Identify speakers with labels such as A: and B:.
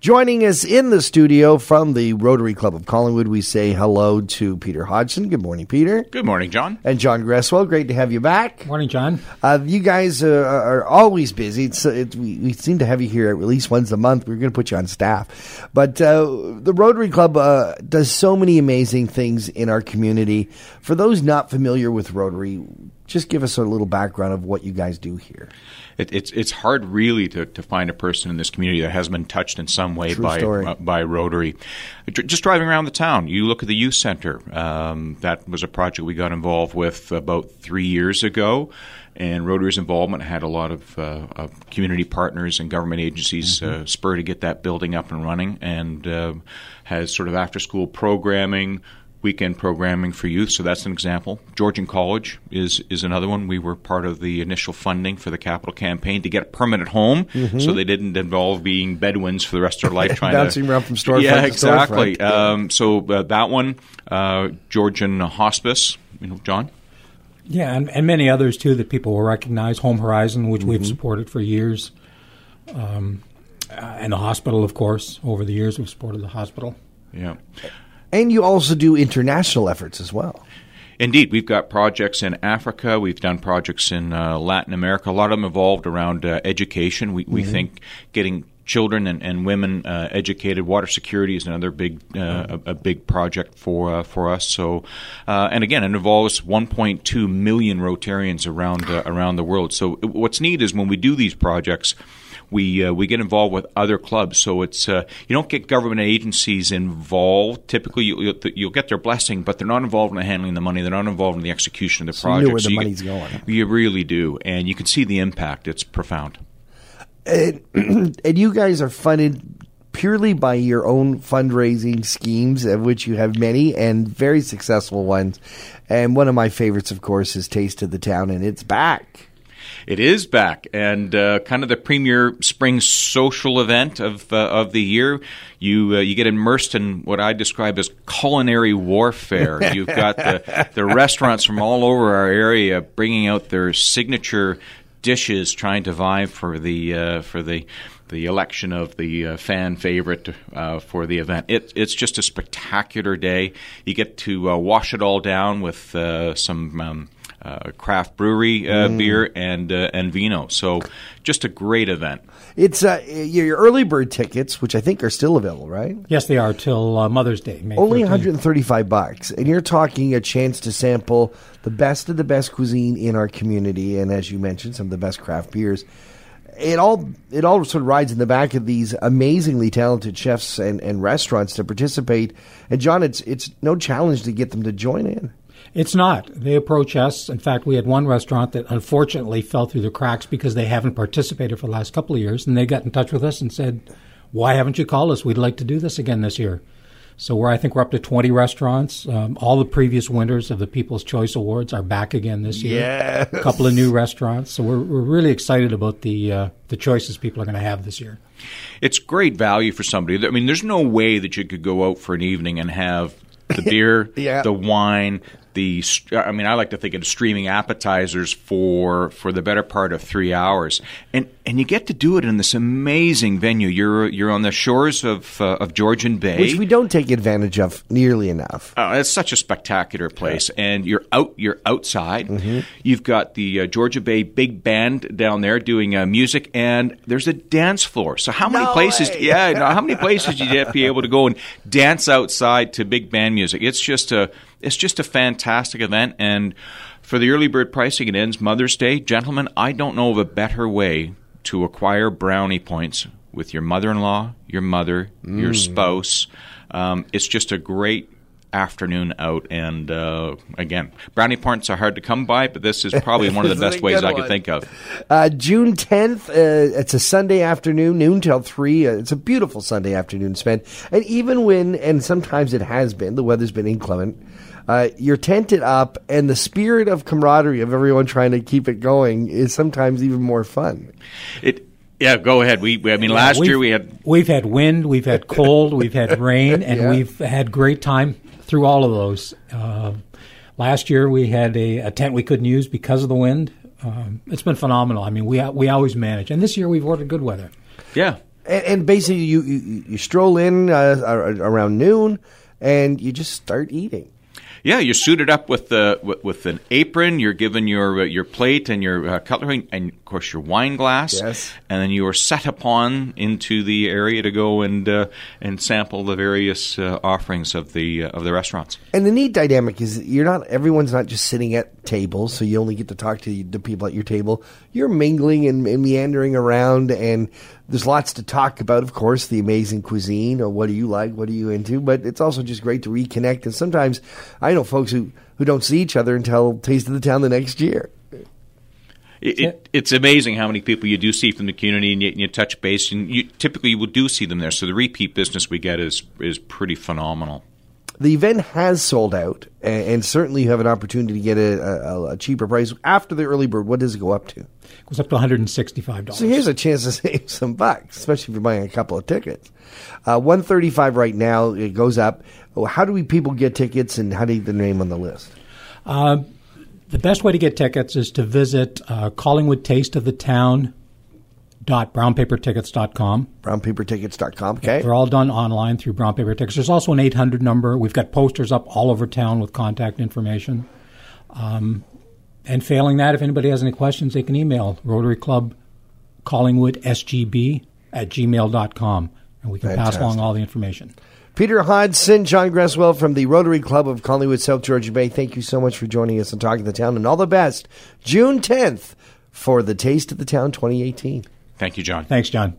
A: Joining us in the studio from the Rotary Club of Collingwood, we say hello to Peter Hodgson. Good morning, Peter.
B: Good morning, John.
A: And John Greswell. Great to have you back.
C: Morning, John.
A: Uh, you guys uh, are always busy. It's, uh, it, we, we, seem to have you here at least once a month. We're going to put you on staff. But uh, the Rotary Club uh, does so many amazing things in our community. For those not familiar with Rotary, just give us a little background of what you guys do here.
B: It, it's it's hard really to, to find a person in this community that hasn't been touched in some way
A: True
B: by uh, by Rotary. Just driving around the town, you look at the youth center. Um, that was a project we got involved with about three years ago and Rotary's involvement had a lot of, uh, of community partners and government agencies mm-hmm. uh, spur to get that building up and running, and uh, has sort of after school programming, weekend programming for youth. So that's an example. Georgian College is is another one. We were part of the initial funding for the capital campaign to get a permanent home, mm-hmm. so they didn't involve being Bedouins for the rest of their life trying
A: bouncing
B: to,
A: around from storefront.
B: Yeah,
A: to
B: exactly.
A: Storefront.
B: Um, so uh, that one, uh, Georgian Hospice. You know, John.
C: Yeah, and, and, many others too that people will recognize. Home Horizon, which mm-hmm. we've supported for years, um, uh, and the hospital, of course. Over the years, we've supported the hospital.
B: Yeah.
A: And you also do international efforts as well.
B: Indeed, we've got projects in Africa. We've done projects in uh, Latin America. A lot of them evolved around uh, education. We, we mm-hmm. think getting children and, and women uh, educated. Water security is another big uh, a, a, big project for uh, for us. So, uh, and again, it involves 1.2 million Rotarians around uh, around the world. So, what's neat is when we do these projects we uh, we get involved with other clubs. So it's uh, you don't get government agencies involved. Typically, you, will you'll get their blessing, but they're not involved in handling the money. They're not involved in the execution of the
A: so
B: project.
A: You know where the
B: so
A: money's
B: you,
A: going.
B: You really do, and you can see the impact. It's profound.
A: And, and you guys are funded purely by your own fundraising schemes, of which you have many and very successful ones. And one of my favorites, of course, is Taste of the Town, and it's back.
B: It is back, and uh, kind of the premier spring social event of uh, of the year. You uh, you get immersed in what I describe as culinary warfare. You've got the the restaurants from all over our area bringing out their signature dishes, trying to vie for the uh, for the the election of the uh, fan favorite uh, for the event. It, it's just a spectacular day. You get to uh, wash it all down with uh, some um, uh, craft brewery uh, mm. beer and and vino. So just a great event.
A: It's your early bird tickets, which I think are still available, right?
C: Yes, they are till Mother's Day.
A: May Only 135 bucks, and you're talking a chance to sample the best of the best cuisine in our community, and as you mentioned, some of the best craft beers it all it all sort of rides in the back of these amazingly talented chefs and, and restaurants to participate. And John, it's it's no challenge to get them to join in.
C: It's not. They approach us. In fact, we had one restaurant that unfortunately fell through the cracks because they haven't participated for the last couple of years, and they got in touch with us and said, "Why haven't you called us? We'd like to do this again this year." So we're, I think we're up to 20 restaurants. Um, all the previous winners of the People's Choice Awards are back again this year.
A: Yes.
C: A couple of new restaurants. So we're, we're really excited about the, uh, the choices people are going to have this year.
B: It's great value for somebody. I mean, there's no way that you could go out for an evening and have the beer,
A: yeah.
B: the wine, the I mean I like to think of streaming appetizers for for the better part of three hours, and and you get to do it in this amazing venue. You're you're on the shores of uh, of Georgian Bay,
A: which we don't take advantage of nearly enough.
B: Oh, it's such a spectacular place, yeah. and you're out you're outside. Mm-hmm. You've got the uh, Georgian Bay big band down there doing uh, music, and there's a dance floor. So how many
A: no
B: places?
A: Way.
B: Yeah, no, how many places do you have to be able to go and dance outside to big band music? It's just a it's just a fantastic event. And for the early bird pricing, it ends Mother's Day. Gentlemen, I don't know of a better way to acquire brownie points with your mother in law, your mother, mm. your spouse. Um, it's just a great afternoon out. And uh, again, brownie points are hard to come by, but this is probably one of the best ways I could think of.
A: Uh, June 10th, uh, it's a Sunday afternoon, noon till 3. Uh, it's a beautiful Sunday afternoon spent. And even when, and sometimes it has been, the weather's been inclement. Uh, you're tented up, and the spirit of camaraderie of everyone trying to keep it going is sometimes even more fun.
B: It yeah, go ahead. We, we I mean, last year we had
C: we've had wind, we've had cold, we've had rain, and yeah. we've had great time through all of those. Uh, last year we had a, a, tent we couldn't use because of the wind. Um, it's been phenomenal. I mean, we we always manage, and this year we've ordered good weather.
B: Yeah,
A: And, and basically, you, you, you stroll in uh, around noon and you just start eating.
B: Yeah, you're suited up with the with, with an apron. You're given your uh, your plate and your uh, cutlery, and of course your wine glass.
A: Yes.
B: And then you are set upon into the area to go and uh, and sample the various uh, offerings of the uh, of the restaurants.
A: And the neat dynamic is you're not everyone's not just sitting at tables, so you only get to talk to the people at your table. You're mingling and, and meandering around, and there's lots to talk about. Of course, the amazing cuisine, or what do you like, what are you into. But it's also just great to reconnect. And sometimes I know folks who who don't see each other until Taste of the Town the next year.
B: It, it, it's amazing how many people you do see from the community, and you, you touch base, and you typically you do see them there. So the repeat business we get is is pretty phenomenal.
A: The event has sold out, and, and certainly you have an opportunity to get a, a, a, cheaper price after the early bird. What does it go up to?
C: It goes up to one hundred and sixty-five dollars.
A: So here's a chance to save some bucks, especially if you're buying a couple of tickets. Uh, one thirty-five right now. It goes up. How do we people get tickets, and how do you get the name on the list?
C: Uh, the best way to get tickets is to visit uh, Collingwood Taste of the Town brownpapertickets.com.
A: Brownpapertickets.com. Okay.
C: They're all done online through Brown Paper Tickets. There's also an 800 number. We've got posters up all over town with contact information. Um, and failing that, if anybody has any questions, they can email Rotary Club Collingwood SGB at gmail.com and we can Fantastic. pass along all the information.
A: Peter Hodgson, John Greswell from the Rotary Club of Collingwood, South Georgian Bay. Thank you so much for joining us and talking to the town, and all the best. June 10th for the Taste of the Town 2018.
B: Thank you, John.
C: Thanks, John.